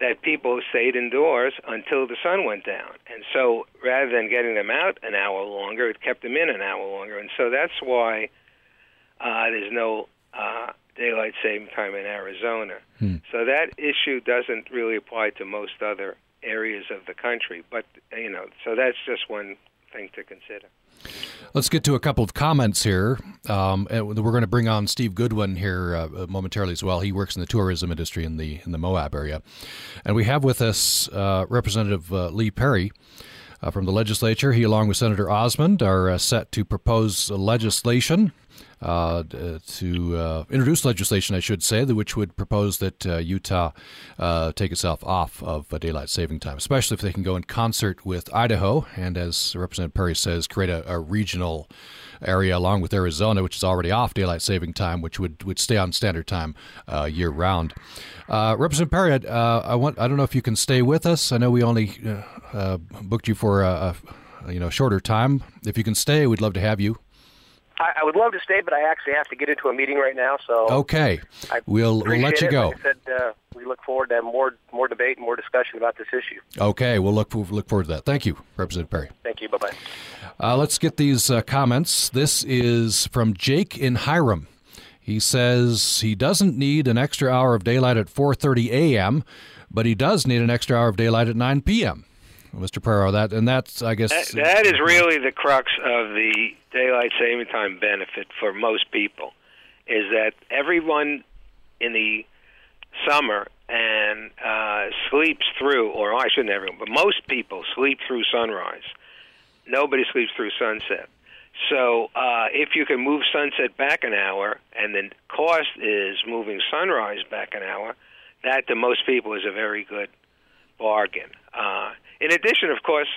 that people stayed indoors until the sun went down. And so rather than getting them out an hour longer, it kept them in an hour longer. And so that's why uh, there's no uh, daylight saving time in Arizona. Hmm. So that issue doesn't really apply to most other areas of the country. But, you know, so that's just one thing to consider. Let's get to a couple of comments here. Um, we're going to bring on Steve Goodwin here uh, momentarily as well. He works in the tourism industry in the in the Moab area, and we have with us uh, Representative uh, Lee Perry. Uh, from the legislature, he, along with Senator Osmond, are uh, set to propose legislation uh, to uh, introduce legislation, I should say, which would propose that uh, Utah uh, take itself off of daylight saving time, especially if they can go in concert with Idaho and, as Representative Perry says, create a, a regional area along with Arizona, which is already off daylight saving time, which would, would stay on standard time uh, year round. Uh, Representative Perry, uh, I want I don't know if you can stay with us. I know we only booked you for a, a you know shorter time. If you can stay, we'd love to have you. I, I would love to stay, but I actually have to get into a meeting right now. So Okay. I We'll, we'll let you it. go. Like said, uh, we look forward to more more debate and more discussion about this issue. Okay, we'll look, look forward to that. Thank you, Representative Perry. Thank you. Bye bye. Uh, let's get these uh, comments. This is from Jake in Hyrum. He says he doesn't need an extra hour of daylight at 4:30 a.m., but he does need an extra hour of daylight at 9 p.m. Mr. Prerau, that and that's I guess That, that is really the crux of the daylight saving time benefit for most people, is that everyone in the summer and uh, sleeps through, or I shouldn't everyone, but most people sleep through sunrise. Nobody sleeps through sunset. So uh, if you can move sunset back an hour, and the cost is moving sunrise back an hour, that to most people is a very good bargain. Uh, in addition, of course,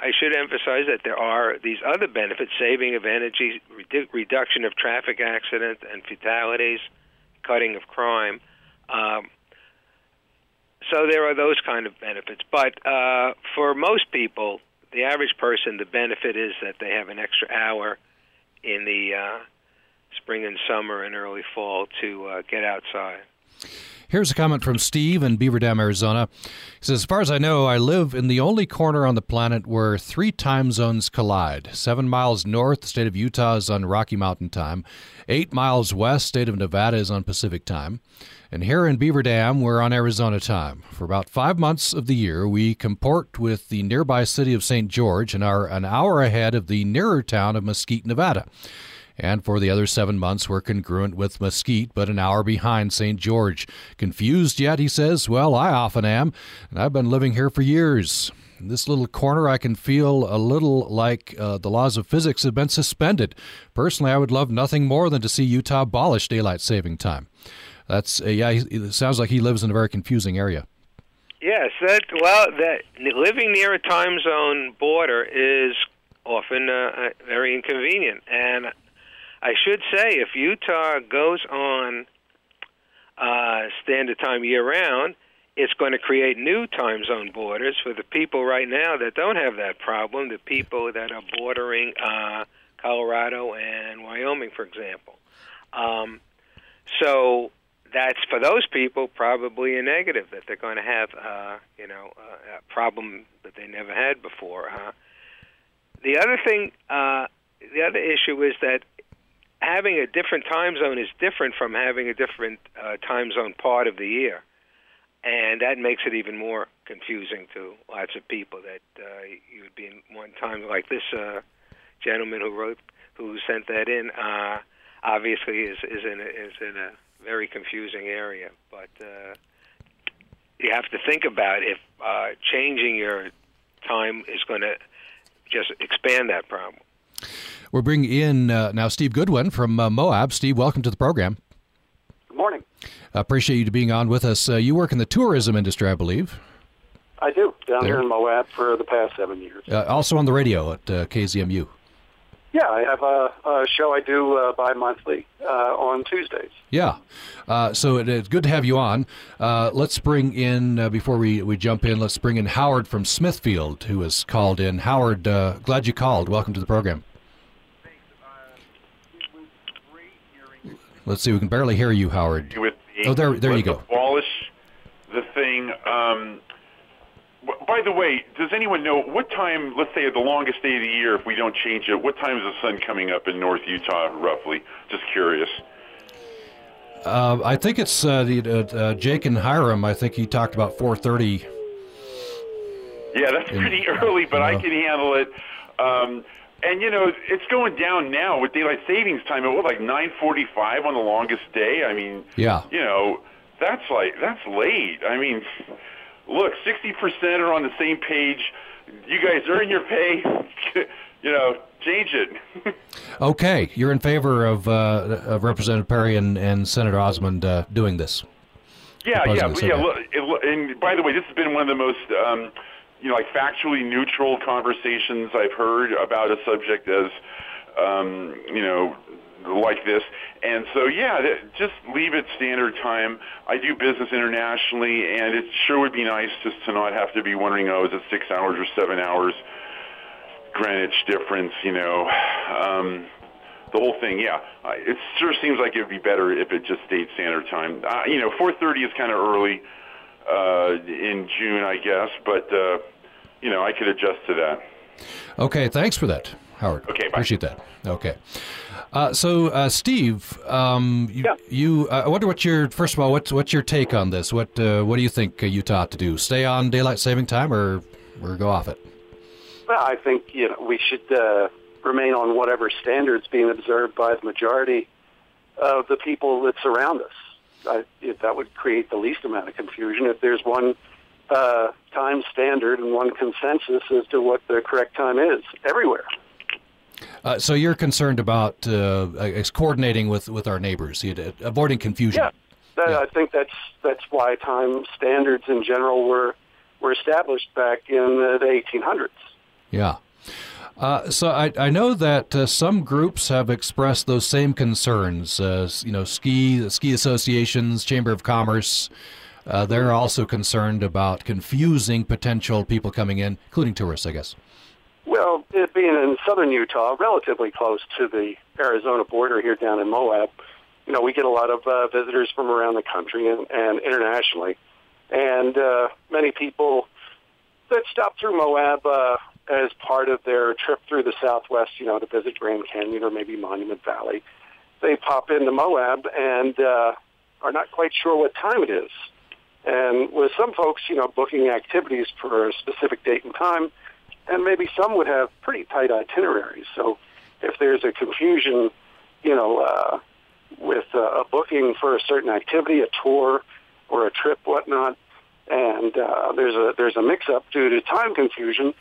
I should emphasize that there are these other benefits: saving of energy, redu- reduction of traffic accidents and fatalities, cutting of crime. Um, so there are those kind of benefits. But uh, for most people, the average person, the benefit is that they have an extra hour in the uh, spring and summer and early fall to uh, get outside. Here's a comment from Steve in Beaver Dam, Arizona. He says, As far as I know, I live in the only corner on the planet where three time zones collide. Seven miles north, the state of Utah is on Rocky Mountain time. Eight miles west, state of Nevada is on Pacific time. And here in Beaver Dam, we're on Arizona time. For about five months of the year, we comport with the nearby city of St. George and are an hour ahead of the nearer town of Mesquite, Nevada. And for the other seven months, we're congruent with Mesquite, but an hour behind St. George. Confused yet, he says? Well, I often am, and I've been living here for years. In this little corner, I can feel a little like uh, the laws of physics have been suspended. Personally, I would love nothing more than to see Utah abolish daylight saving time. That's uh, yeah. he- It sounds like he lives in a very confusing area. Yes, that well, that living near a time zone border is often uh, uh, very inconvenient. And I should say, if Utah goes on uh, standard time year round, it's going to create new time zone borders for the people right now that don't have that problem. The people that are bordering uh, Colorado and Wyoming, for example. Um, so that's for those people probably a negative that they're going to have, uh, you know, uh, a problem that they never had before. Uh, the other thing, uh, the other issue is that having a different time zone is different from having a different uh, time zone part of the year, and that makes it even more confusing to lots of people. That uh, you would be in one time like this uh, gentleman who wrote, who sent that in. Uh, obviously, is is in a, is in a very confusing area, but uh, you have to think about if uh, changing your time is going to just expand that problem. We're bringing in uh, now Steve Goodwin from uh, Moab. Steve, welcome to the program. Good morning. I appreciate you being on with us. Uh, you work in the tourism industry, I believe. I do down There. here in Moab for the past seven years. Uh, also on the radio at uh, KZMU. Yeah, I have a, a show I do uh, bi-monthly uh, on Tuesdays. Yeah. Uh, so it, it's good to have you on. Uh, let's bring in, uh, before we, we jump in, let's bring in Howard from Smithfield, who has called in. Howard, uh, glad you called. Welcome to the program. Let's see, we can barely hear you, Howard. the Oh, there- there you go. Abolish the thing. Um, by the way, does anyone know what time? Let's say the longest day of the year, if we don't change it, what time is the sun coming up in North Utah, roughly? Just curious. Uh, I think it's uh, the uh, uh, Jake and Hyrum. I think he talked about 4:30. Yeah, that's pretty early, but I can handle it. Um, and you know, it's going down now with daylight savings time. At what, like 9:45 on the longest day? I mean, Yeah. you know, that's like that's late. I mean, look, 60% are on the same page. You guys earn your pay. you know, change it. Okay, you're in favor of, uh, of Representative Perry and, and Senator Osmond uh, doing this. Yeah, yeah, to but say yeah. Look, it, and by the way, this has been one of the most, um, you know, like factually neutral conversations I've heard about a subject as, um, you know, like this. And so, yeah, just leave it standard time. I do business internationally, and it sure would be nice just to not have to be wondering, oh, is it six hours or seven hours? Greenwich difference, you know. Um, the whole thing, yeah, it sure seems like it would be better if it just stayed standard time. Uh, you know, 4:30 is kind of early uh, in June, I guess, but uh, you know, I could adjust to that. Okay, thanks for that, Howard. Okay, bye. appreciate that. Okay, uh, so uh, Steve, um, you, Yeah. you uh, I wonder what your first of all, what's what's your take on this? What uh, what do you think uh, Utah ought to do? Stay on daylight saving time or or go off it? Well, I think you know we should uh, remain on whatever standards being observed by the majority of the people that surround us. I, if that would create the least amount of confusion. If there's one uh, time standard and one consensus as to what the correct time is everywhere. Uh, so you're concerned about uh, coordinating with, with our neighbors, uh, avoiding confusion. Yeah, that, Yeah. I think that's that's why time standards in general were were established back in the, the 1800s. Yeah. Uh, so I, I know that uh, some groups have expressed those same concerns. Uh, you know, ski ski associations, Chamber of Commerce. Uh, they're also concerned about confusing potential people coming in, including tourists, I guess. Well, it being in southern Utah, relatively close to the Arizona border here down in Moab, you know, we get a lot of uh, visitors from around the country and, and internationally. And many people that stop through Moab as part of their trip through the Southwest, you know, to visit Grand Canyon or maybe Monument Valley, they pop into Moab and uh, are not quite sure what time it is. And with some folks, you know, booking activities for a specific date and time, and maybe some would have pretty tight itineraries. So if there's a confusion, you know, uh, with uh, a booking for a certain activity, a tour or a trip, whatnot, and uh, there's a there's a mix-up due to time confusion,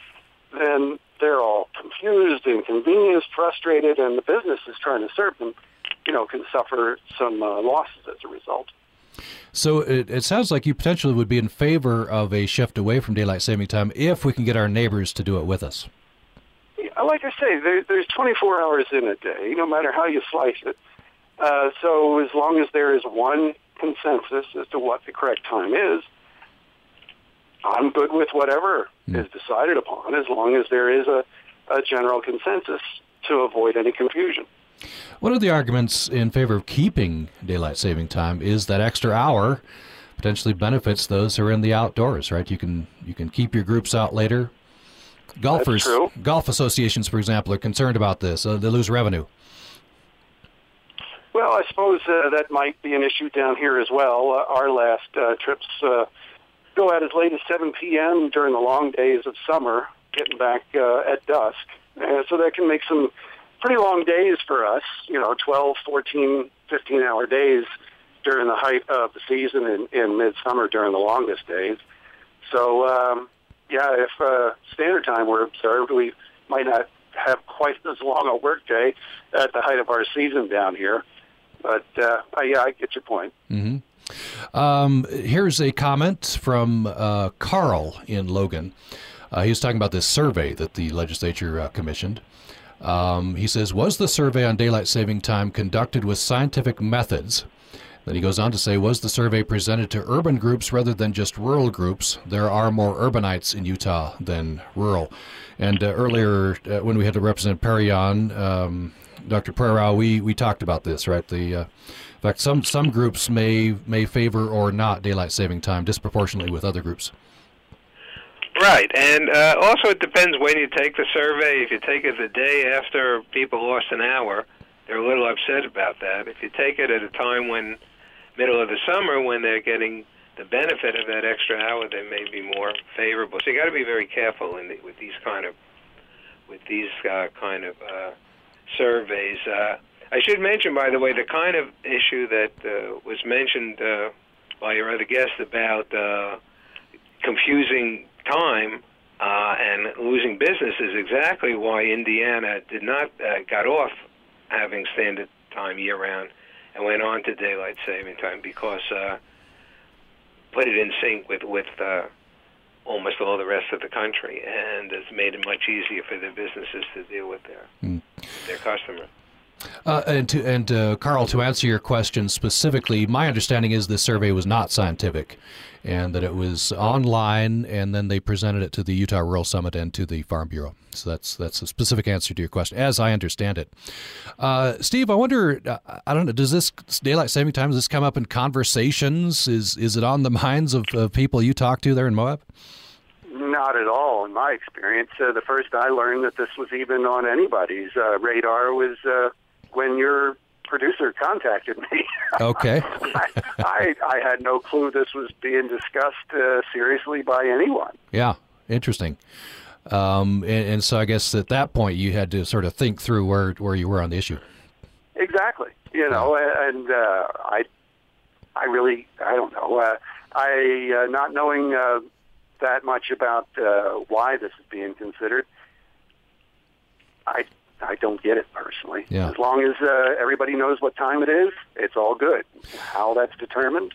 then they're all confused, inconvenienced, frustrated, and the business is trying to serve them, you know, can suffer some uh, losses as a result. So it, it sounds like you potentially would be in favor of a shift away from daylight saving time if we can get our neighbors to do it with us. Yeah, like I say, there, there's 24 hours in a day, no matter how you slice it. Uh, so as long as there is one consensus as to what the correct time is, I'm good with whatever is decided upon, as long as there is a, a general consensus to avoid any confusion. One of the arguments in favor of keeping daylight saving time is that extra hour potentially benefits those who are in the outdoors, right? You can you can keep your groups out later. Golfers, golf associations, for example, are concerned about this. Uh, they lose revenue. Well, I suppose uh, that might be an issue down here as well. Uh, our last uh, trips uh, go out as late as 7 p.m. during the long days of summer, getting back uh, at dusk. Uh, so that can make some pretty long days for us, you know, 12, 14, 15-hour days during the height of the season in, in midsummer during the longest days. So, um, yeah, if uh, standard time were observed, we might not have quite as long a work day at the height of our season down here. But uh, yeah, I get your point. Mm hmm Um, here's a comment from uh, Carl in Logan. Uh, he was talking about this survey that the legislature uh, commissioned. Um, he says, Was the survey on daylight saving time conducted with scientific methods? Then he goes on to say, Was the survey presented to urban groups rather than just rural groups? There are more urbanites in Utah than rural. And uh, earlier, uh, when we had to represent Perry on, um, Dr. Prerau, we, we talked about this, right? The uh, in fact, some some groups may may favor or not daylight saving time disproportionately with other groups. Right, and uh, also it depends when you take the survey. If you take it the day after people lost an hour, they're a little upset about that. If you take it at a time when, middle of the summer, when they're getting the benefit of that extra hour, they may be more favorable. So you got to be very careful in the, with these kind of with these uh, kind of uh, surveys. Uh, I should mention, by the way, the kind of issue that uh, was mentioned uh, by your other guest about uh, confusing time uh, and losing business is exactly why Indiana did not uh, got off having standard time year round and went on to daylight saving time because uh, put it in sync with with uh, almost all the rest of the country and it's made it much easier for their businesses to deal with their Mm. their customers. Uh, and to, and uh, Carl, to answer your question specifically, my understanding is this survey was not scientific, and that it was online, and then they presented it to the Utah Rural Summit and to the Farm Bureau. So that's that's a specific answer to your question, as I understand it. Uh, Steve, I wonder, uh, I don't know, does this daylight saving time does this come up in conversations? Is is it on the minds of, of people you talk to there in Moab? Not at all, in my experience. Uh, the first I learned that this was even on anybody's uh, radar was when your producer contacted me. Okay. I, I, I had no clue this was being discussed uh, seriously by anyone. Yeah, interesting. Um, and, and, so I guess at that point you had to sort of think through where where you were on the issue. Exactly. You know, and uh, I I really I don't know. Uh, I uh, not knowing uh, that much about uh, why this is being considered. I I don't get it personally. Yeah. As long as uh, everybody knows what time it is, it's all good. How that's determined,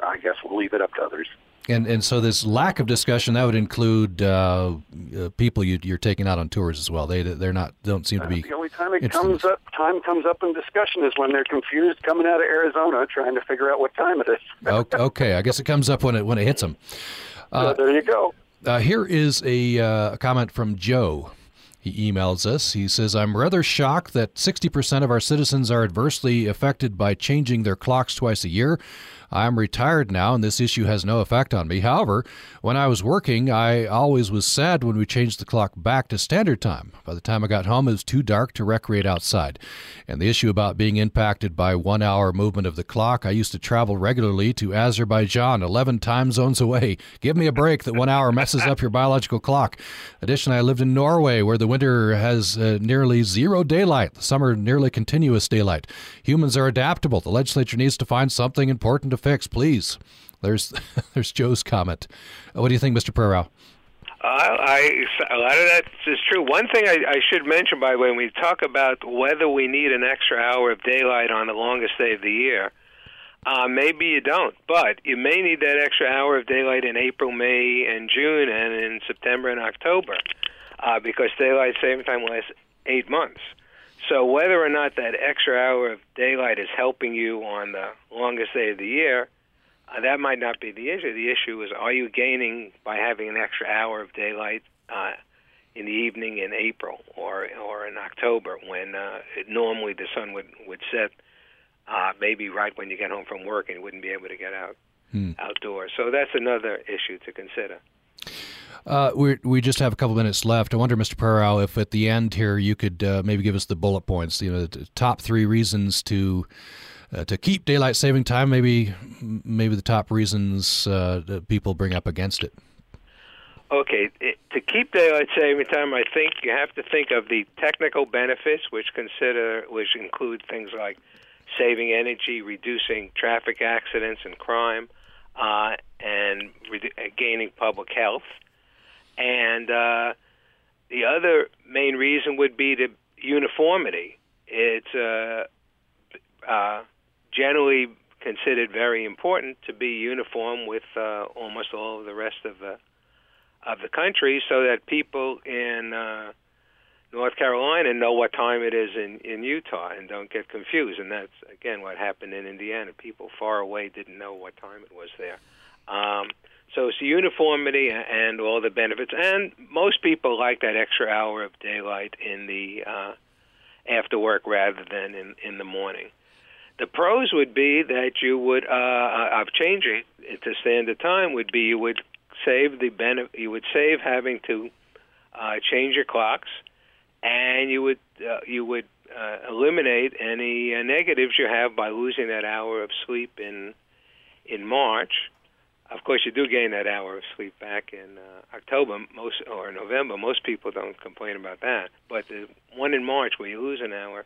I guess we'll leave it up to others. And and so this lack of discussion that would include uh, uh, people you, are taking out on tours as well. They they're not don't seem to be. Uh, the only time it comes up time comes up in discussion is when they're confused coming out of Arizona trying to figure out what time it is. okay, I guess it comes up when it when it hits them. Uh, so there you go. Uh, here is a, uh, comment from Joe. He emails us. He says, I'm rather shocked that 60% of our citizens are adversely affected by changing their clocks twice a year. I'm retired now, and this issue has no effect on me. However, when I was working, I always was sad when we changed the clock back to standard time. By the time I got home, it was too dark to recreate outside. And the issue about being impacted by one hour movement of the clock, I used to travel regularly to Azerbaijan, 11 time zones away. Give me a break that one hour messes up your biological clock. Additionally, I lived in Norway, where the winter has uh, nearly zero daylight, the summer nearly continuous daylight. Humans are adaptable. The legislature needs to find something important to fix, please. There's there's Joe's comment. What do you think, Mr. Prerau? Uh, I, a lot of that is true. One thing I, I should mention, by the way, when we talk about whether we need an extra hour of daylight on the longest day of the year, uh, maybe you don't, but you may need that extra hour of daylight in April, May, and June, and in September and October, uh, because daylight saving time lasts eight months. So whether or not that extra hour of daylight is helping you on the longest day of the year, uh, that might not be the issue. The issue is are you gaining by having an extra hour of daylight uh, in the evening in April or or in October when uh, it, normally the sun would would set uh, maybe right when you get home from work and you wouldn't be able to get out hmm. outdoors. So that's another issue to consider. Uh, we we just have a couple minutes left. I wonder, Mr. Prerau, if at the end here you could uh, maybe give us the bullet points. You know, the top three reasons to uh, to keep daylight saving time. Maybe maybe the top reasons uh, that people bring up against it. Okay, it, to keep daylight saving time, I think you have to think of the technical benefits, which consider which include things like saving energy, reducing traffic accidents and crime, uh, and re- gaining public health. And uh, the other main reason would be the uniformity. It's uh, uh, generally considered very important to be uniform with uh, almost all of the rest of the of the country, so that people in uh, North Carolina know what time it is in in Utah and don't get confused. And that's again what happened in Indiana. People far away didn't know what time it was there. Um, so it's the uniformity and all the benefits, and most people like that extra hour of daylight in the uh, after work rather than in in the morning. The pros would be that you would uh, uh, of changing to standard time would be you would save the benefit you would save having to uh, change your clocks, and you would uh, you would uh, eliminate any uh, negatives you have by losing that hour of sleep in in March of course, you do gain that hour of sleep back in uh, October, most or November. Most people don't complain about that, but the one in March where you lose an hour,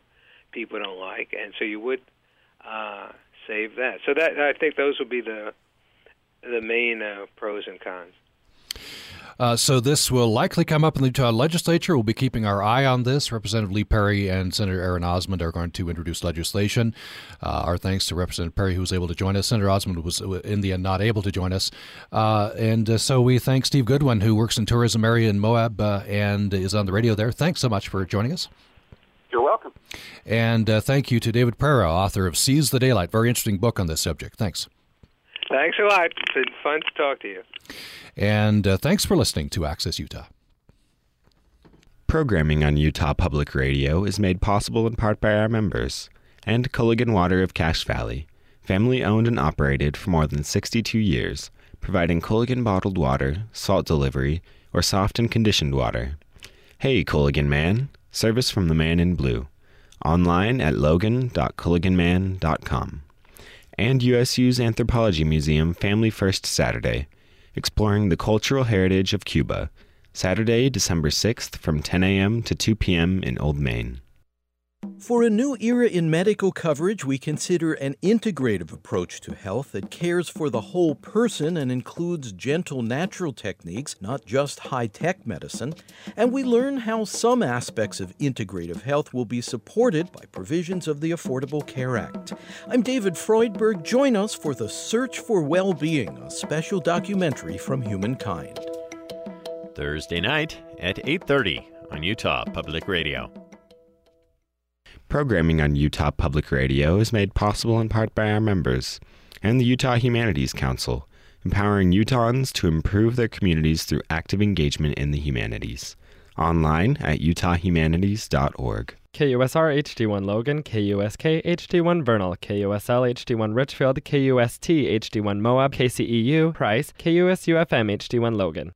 people don't like, and so you would uh, save that. So that I think those would be the the main uh, pros and cons. Uh, so this will likely come up in the Utah legislature. We'll be keeping our eye on this. Representative Lee Perry and Senator Aaron Osmond are going to introduce legislation. Uh, our thanks to Representative Perry, who was able to join us. Senator Osmond was, uh, in the end, not able to join us. Uh, and uh, so we thank Steve Goodwin, who works in tourism area in Moab uh, and is on the radio there. Thanks so much for joining us. You're welcome. And uh, thank you to David Prerau, author of Seize the Daylight. Very interesting book on this subject. Thanks. Thanks a lot. It's been fun to talk to you. And uh, thanks for listening to Access Utah. Programming on Utah Public Radio is made possible in part by our members and Culligan Water of Cache Valley, family owned and operated for more than 62 years, providing Culligan bottled water, salt delivery, or soft and conditioned water. Hey, Culligan Man, service from the man in blue. Online at logan.culliganman.com. And USU's Anthropology Museum Family First Saturday, exploring the cultural heritage of Cuba, Saturday, December 6th from 10 a.m. to 2 p.m. in Old Main. For a new era in medical coverage, we consider an integrative approach to health that cares for the whole person and includes gentle natural techniques, not just high tech medicine. And we learn how some aspects of integrative health will be supported by provisions of the Affordable Care Act. I'm David Freudberg. Join us for The Search for Well-Being, a special documentary from Humankind. Thursday night at 8:30 on Utah Public Radio. Programming on Utah Public Radio is made possible in part by our members and the Utah Humanities Council, empowering Utahns to improve their communities through active engagement in the humanities. Online at utahhumanities.org. KUSR HD1 Logan, KUSK HD1 Vernal, KUSL HD1 Richfield, KUST HD1 Moab, KCEU Price, KUSU FM HD1 Logan.